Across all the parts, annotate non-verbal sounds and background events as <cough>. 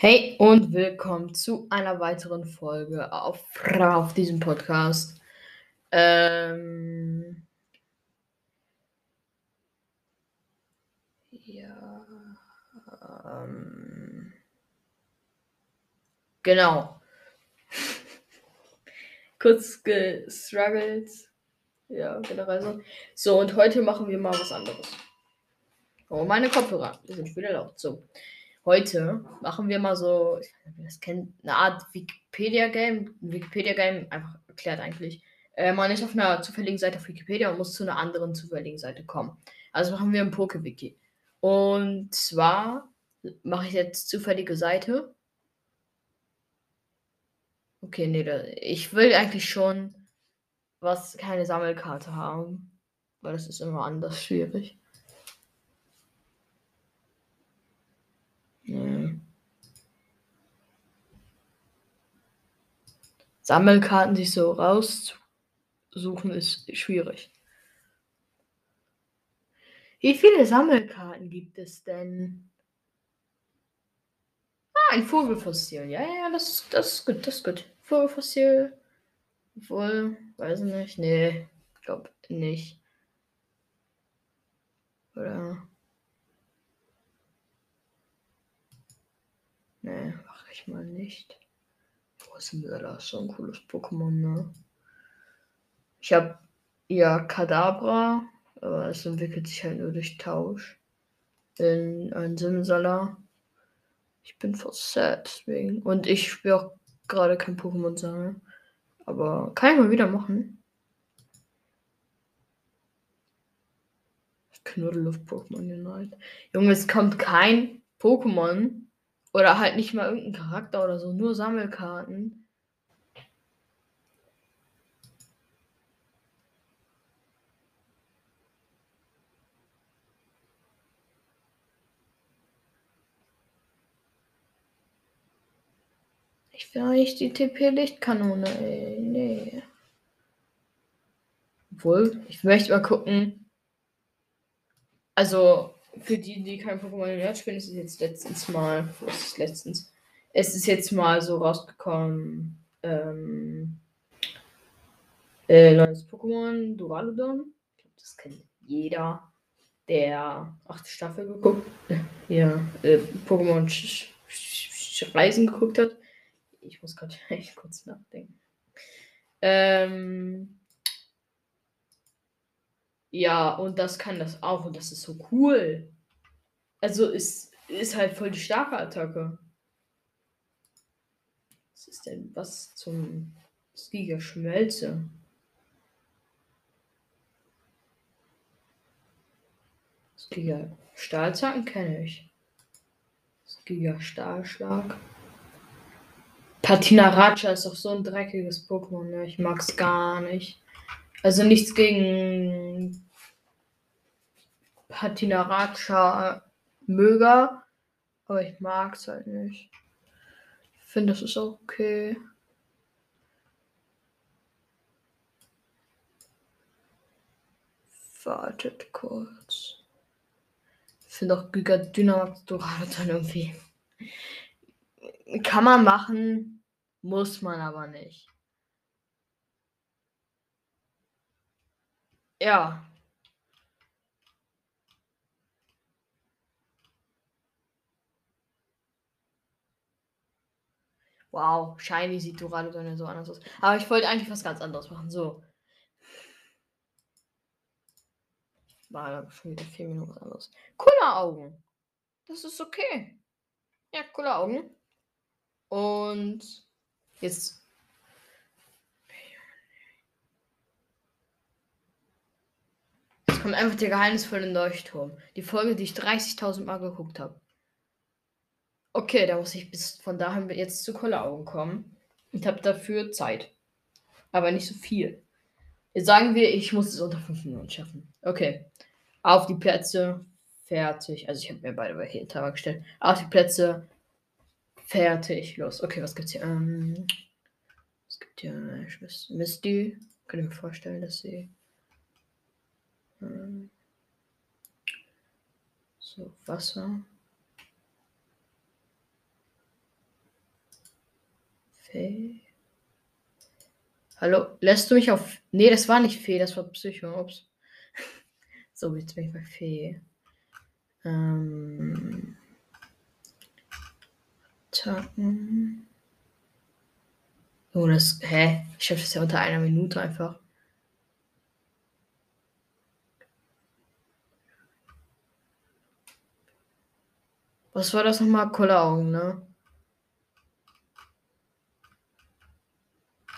Hey und willkommen zu einer weiteren Folge auf, auf diesem Podcast. Ähm, ja. Ähm, genau. <laughs> Kurz gestruggelt. Ja, generell so. So, und heute machen wir mal was anderes. Oh, meine Kopfhörer. Die sind wieder laut. So. Heute machen wir mal so, ich weiß nicht, ob ihr das kennt, eine Art Wikipedia-Game. Wikipedia-Game einfach erklärt eigentlich. Äh, man ist auf einer zufälligen Seite auf Wikipedia und muss zu einer anderen zufälligen Seite kommen. Also machen wir ein Poke-Wiki. Und zwar mache ich jetzt zufällige Seite. Okay, nee, da, ich will eigentlich schon was keine Sammelkarte haben. Weil das ist immer anders schwierig. Nee. Sammelkarten sich so raussuchen ist schwierig. Wie viele Sammelkarten gibt es denn? Ah, ein Vogelfossil. Ja, ja, das, das ist gut, das ist gut. Vogelfossil. Obwohl, weiß ich nicht. Nee, glaub nicht. Oder. Nee, mach ich mal nicht. Wo ist so ein cooles Pokémon, ne? Ich hab ja Kadabra, aber es entwickelt sich halt nur durch Tausch. In ein Simsala. Ich bin voll sad deswegen. Und ich spiele auch gerade kein Pokémon sammeln. Aber kann ich mal wieder machen. Knuddelluft-Pokémon Unite. Junge, es kommt kein Pokémon. Oder halt nicht mal irgendein Charakter oder so. Nur Sammelkarten. Ich will nicht die TP-Lichtkanone, ey. Nee. Obwohl, ich möchte mal gucken. Also, für die, die kein Pokémon Unite spielen, ist es jetzt letztens mal. Was ist letztens? Es ist jetzt mal so rausgekommen. Ähm, äh, neues Pokémon, Duraludon. Ich glaube, das kennt jeder, der achte Staffel geguckt. <laughs> Ja, äh, Pokémon Sch Sch Sch Reisen geguckt hat. Ich muss gerade <laughs> echt kurz nachdenken. Ähm, ja, und das kann das auch. Und das ist so cool. Also ist, ist halt voll die starke Attacke. Was ist denn was zum Giga Schmelze? Giga Stahlzacken kenne ich. Giga Stahlschlag. Patina Raja ist auch so ein dreckiges Pokémon, ne? Ich mag's gar nicht. Also nichts gegen Patina Raja Möger, aber ich mag's halt nicht. Ich finde, das ist okay. Wartet kurz. Ich finde auch Giga Dynamax Dorado dann irgendwie. Kann man machen, muss man aber nicht. Ja. Wow, Shiny sieht Dorado ja so anders aus. Aber ich wollte eigentlich was ganz anderes machen. So. War schon wieder vier Minuten was anderes. Coole Augen. Das ist okay. Ja, coole Augen. Und jetzt. Jetzt kommt einfach der geheimnisvolle Leuchtturm. Die Folge, die ich 30.000 Mal geguckt habe. Okay, da muss ich bis von dahin jetzt zu Coole Augen kommen. Ich habe dafür Zeit. Aber nicht so viel. Jetzt sagen wir, ich muss es unter 5 Minuten schaffen. Okay. Auf die Plätze. Fertig. Also ich habe mir beide welche Hintergrund gestellt. Auf die Plätze. Fertig. Los. Okay, was gibt's hier? Ähm, es gibt hier Misty. Kann ich mir vorstellen, dass sie. Ähm, so, Wasser. Fee. Hallo, lässt du mich auf. Nee, das war nicht Fee, das war Psycho. Ups. so, jetzt bin ich bei Fee. Ähm. Tacken. Oh, das. Hä? Ich schaffe das ja unter einer Minute einfach. Was war das nochmal? Kulleraugen, ne?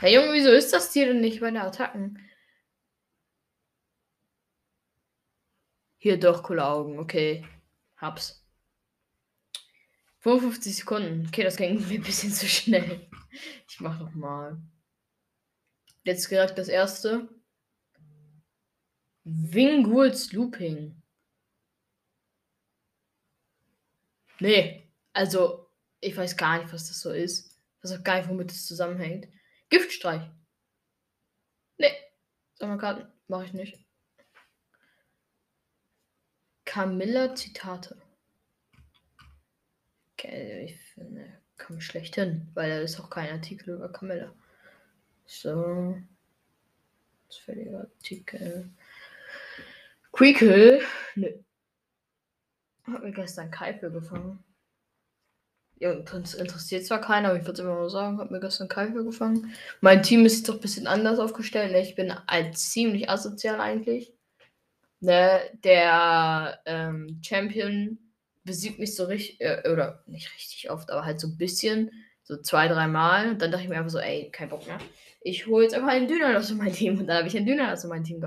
Hey Junge, wieso ist das Tier denn nicht bei den Attacken? Hier doch, coole Augen, okay. Hab's. 55 Sekunden. Okay, das ging <laughs> mir ein bisschen zu schnell. Ich mach noch mal. Jetzt direkt das erste. Wingul's Looping. Nee, also ich weiß gar nicht, was das so ist. Ich weiß auch gar nicht, womit das zusammenhängt. Giftstreich. Nee. Sommerkarten mache ich nicht. Camilla Zitate. Okay, ich finde, komme schlecht hin, weil da ist auch kein Artikel über Camilla. So. Zufälliger Artikel. Quickle. Nö. Hat mir gestern Kaife gefangen. Ja, interessiert zwar keiner, aber ich würde es immer mal sagen, hat mir gestern Kaife gefangen. Mein Team ist doch ein bisschen anders aufgestellt. Ne? Ich bin halt ziemlich asozial eigentlich. Ne? Der ähm, Champion besiegt mich so richtig, äh, oder nicht richtig oft, aber halt so ein bisschen, so zwei, drei Mal. Und dann dachte ich mir einfach so, ey, kein Bock mehr. Ich hole jetzt einfach einen Dynanos in mein Team. Und dann habe ich einen Dynanos in mein Team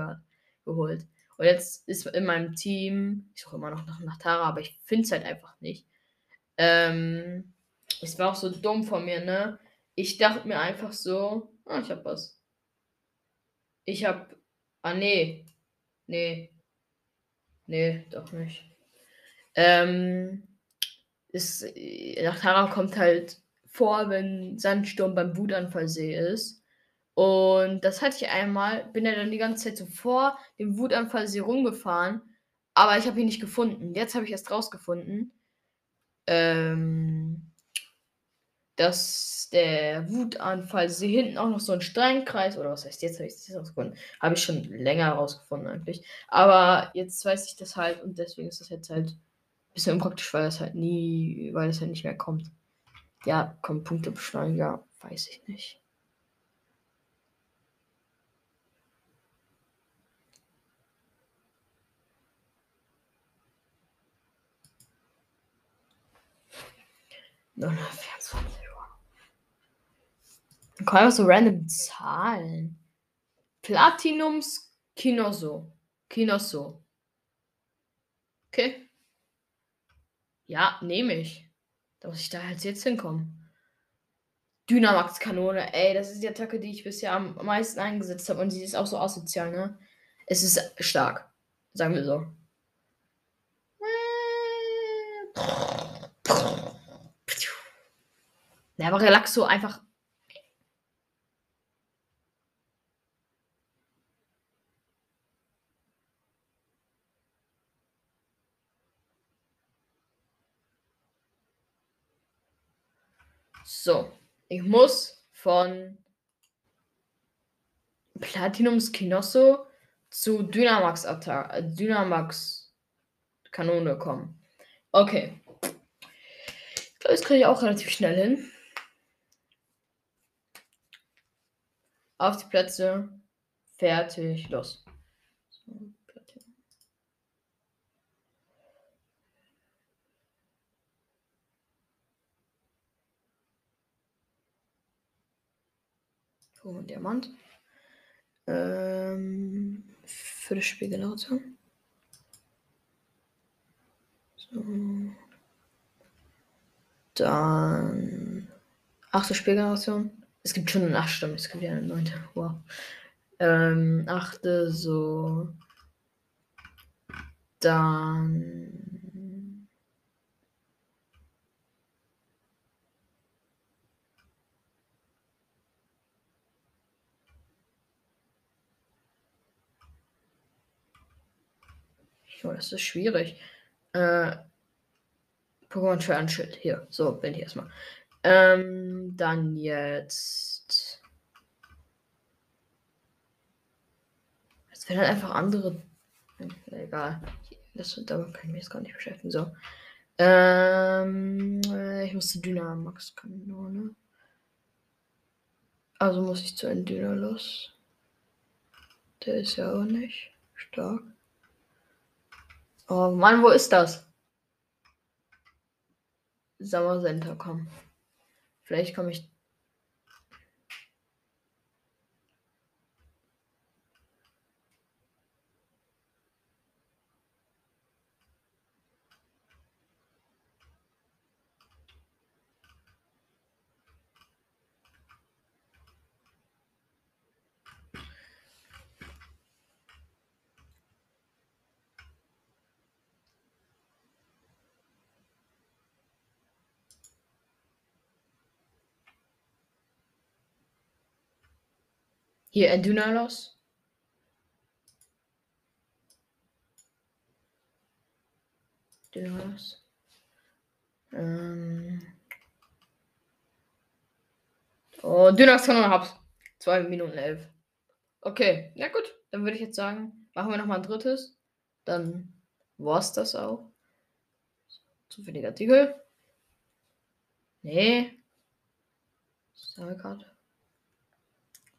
geholt. Und jetzt ist in meinem Team, ich suche immer noch nach, nach Tara, aber ich finde es halt einfach nicht. Ähm, es war auch so dumm von mir, ne? Ich dachte mir einfach so, ah, ich hab was. Ich hab, ah, nee. Nee. Nee, doch nicht. Ähm, ist, nach Tara kommt halt vor, wenn Sandsturm beim Wutanfallsee ist. Und das hatte ich einmal, bin ja dann die ganze Zeit so vor dem Wutanfallsee rumgefahren, aber ich habe ihn nicht gefunden. Jetzt habe ich erst rausgefunden ähm, dass der Wutanfall sie hinten auch noch so ein Steinkreis oder was heißt jetzt habe ich das rausgefunden habe ich schon länger herausgefunden eigentlich. Aber jetzt weiß ich das halt und deswegen ist das jetzt halt ein bisschen unpraktisch weil das halt nie weil es halt nicht mehr kommt. Ja kommt Punktebeschleuniger weiß ich nicht Nur 24 Uhr. Dann kommen einfach so random Zahlen. Platinums Kinoso. Kinoso. Okay. Ja, nehme ich. Da muss ich da halt jetzt hinkommen. Dynamax-Kanone, ey, das ist die Attacke, die ich bisher am meisten eingesetzt habe und sie ist auch so asozial, ne? Es ist stark. Sagen wir so. Ja, aber Relaxo einfach. So, ich muss von Platinums Kinosso zu Dynamax Attack, äh, Dynamax Kanone kommen. Okay. Das kriege ich auch relativ schnell hin. Auf die Plätze. Fertig. Los. So, Oh, Diamant. Ähm, für das Spiegelauto. So. Dann. Achte Spiegelration. Es gibt schon eine 8 Stimmen, es gibt ja eine 9. Wow. Ähm, achte so. Dann. Oh, das ist schwierig. Äh, Pokémon Schild. Hier, so, bin ich erstmal. Ähm, dann jetzt. Es werden halt einfach andere. Egal. Das, damit kann ich mich jetzt gar nicht beschäftigen. So. Ähm, äh, ich muss zu Dynamax Kanone. Also muss ich zu los. Der ist ja auch nicht stark. Oh Mann, wo ist das? Summer Center, komm. Vielleicht komme ich Hier, Endunalos. Dynalos. Ähm. Oh, Dynax kann hab's. 2 Minuten 11. Okay, ja gut. Dann würde ich jetzt sagen, machen wir nochmal ein drittes. Dann war's das auch. Zufälliger Artikel. Nee. Sag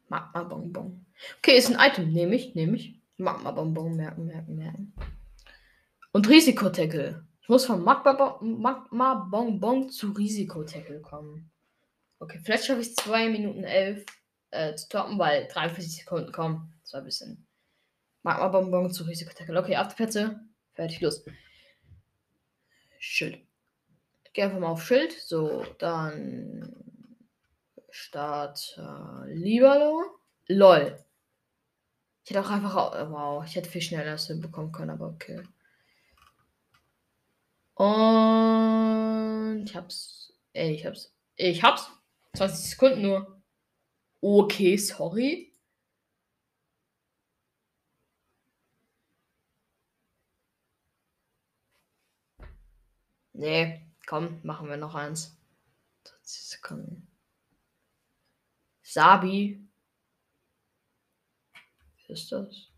Magma-Bonbon. Okay, ist ein Item. Nehme ich, nehme ich. Magma-Bonbon merken, merken, merken. Und Risikotackle. Ich muss von Magma-Bonbon zu Risikotackle kommen. Okay, vielleicht schaffe ich 2 Minuten 11 äh, zu toppen, weil 43 Sekunden kommen. Das war ein bisschen. Magma-Bonbon zu Risikotackle. Okay, Afterplätze. Fertig, los. Schild. Ich gehe einfach mal auf Schild. So, dann Starter Libalo. LOL. Ich hätte auch einfach. Wow, ich hätte viel schneller das hinbekommen können, aber okay. Und ich hab's. Ey, ich hab's. Ich hab's. 20 Sekunden nur. Okay, sorry. Nee, komm, machen wir noch eins. 20 Sekunden. Sabi. Wer ist das?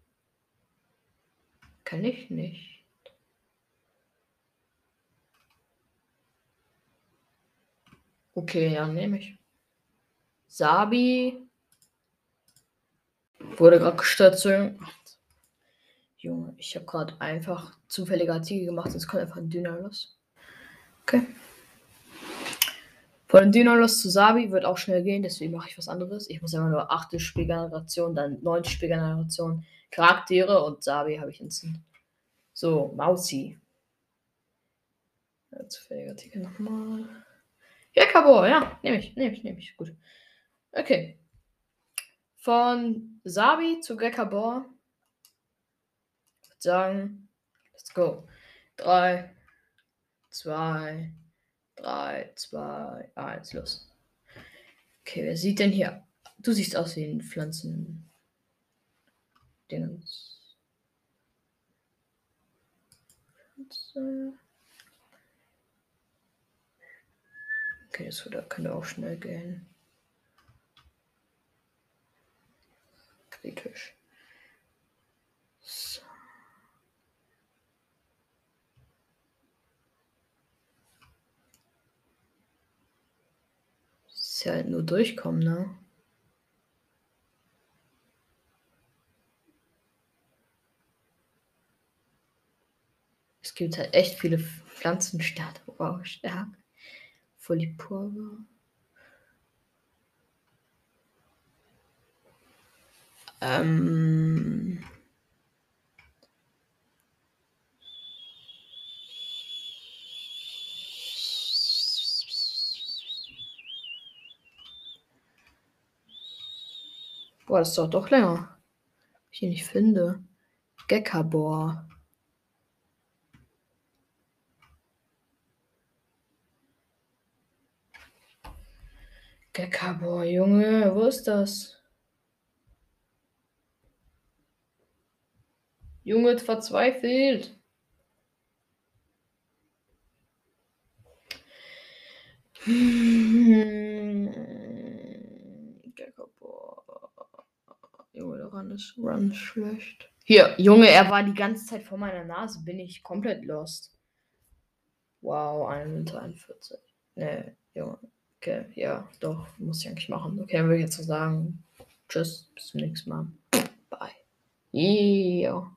Kann ich nicht. Okay, ja, nehme ich. Sabi. Wurde gerade gestört. Junge, ich habe gerade einfach zufällige Artikel gemacht, es kommt einfach ein Dünner los. Okay. Von Dynalos zu Sabi wird auch schnell gehen, deswegen mache ich was anderes. Ich muss immer nur 8. Spielgeneration, dann 9. Spielgeneration Charaktere und Sabi habe ich instant. So, Mausi. Ja, zufälliger Artikel nochmal. Ja, Kabor, ja, nehme ich, nehme ich, nehme ich. Gut. Okay. Von Sabi zu Gekabor. Ich würde sagen, let's go. 3, 2, 3, 2, 1, los. Okay, wer sieht denn hier? Du siehst aus wie ein Pflanzen. Dingens. Okay, das würde, könnte auch schnell gehen. Kritisch. So. Ja halt nur durchkommen, ne? Es gibt halt echt viele Pflanzenstärke. Wow, stark. Folipurva. Ähm. Boah, das dauert doch länger. Ich ihn nicht finde. Gekabor. Gekabor, Junge, wo ist das? Junge, verzweifelt. Hm. <laughs> Junge, der Run ist, Run schlecht. Hier, Junge, er war die ganze Zeit vor meiner Nase. Bin ich komplett lost. Wow, 1,41. Nee, Junge. Okay, ja, doch, muss ich eigentlich machen. Okay, dann würde ich jetzt so sagen. Tschüss, bis zum nächsten Mal. Bye. Ja.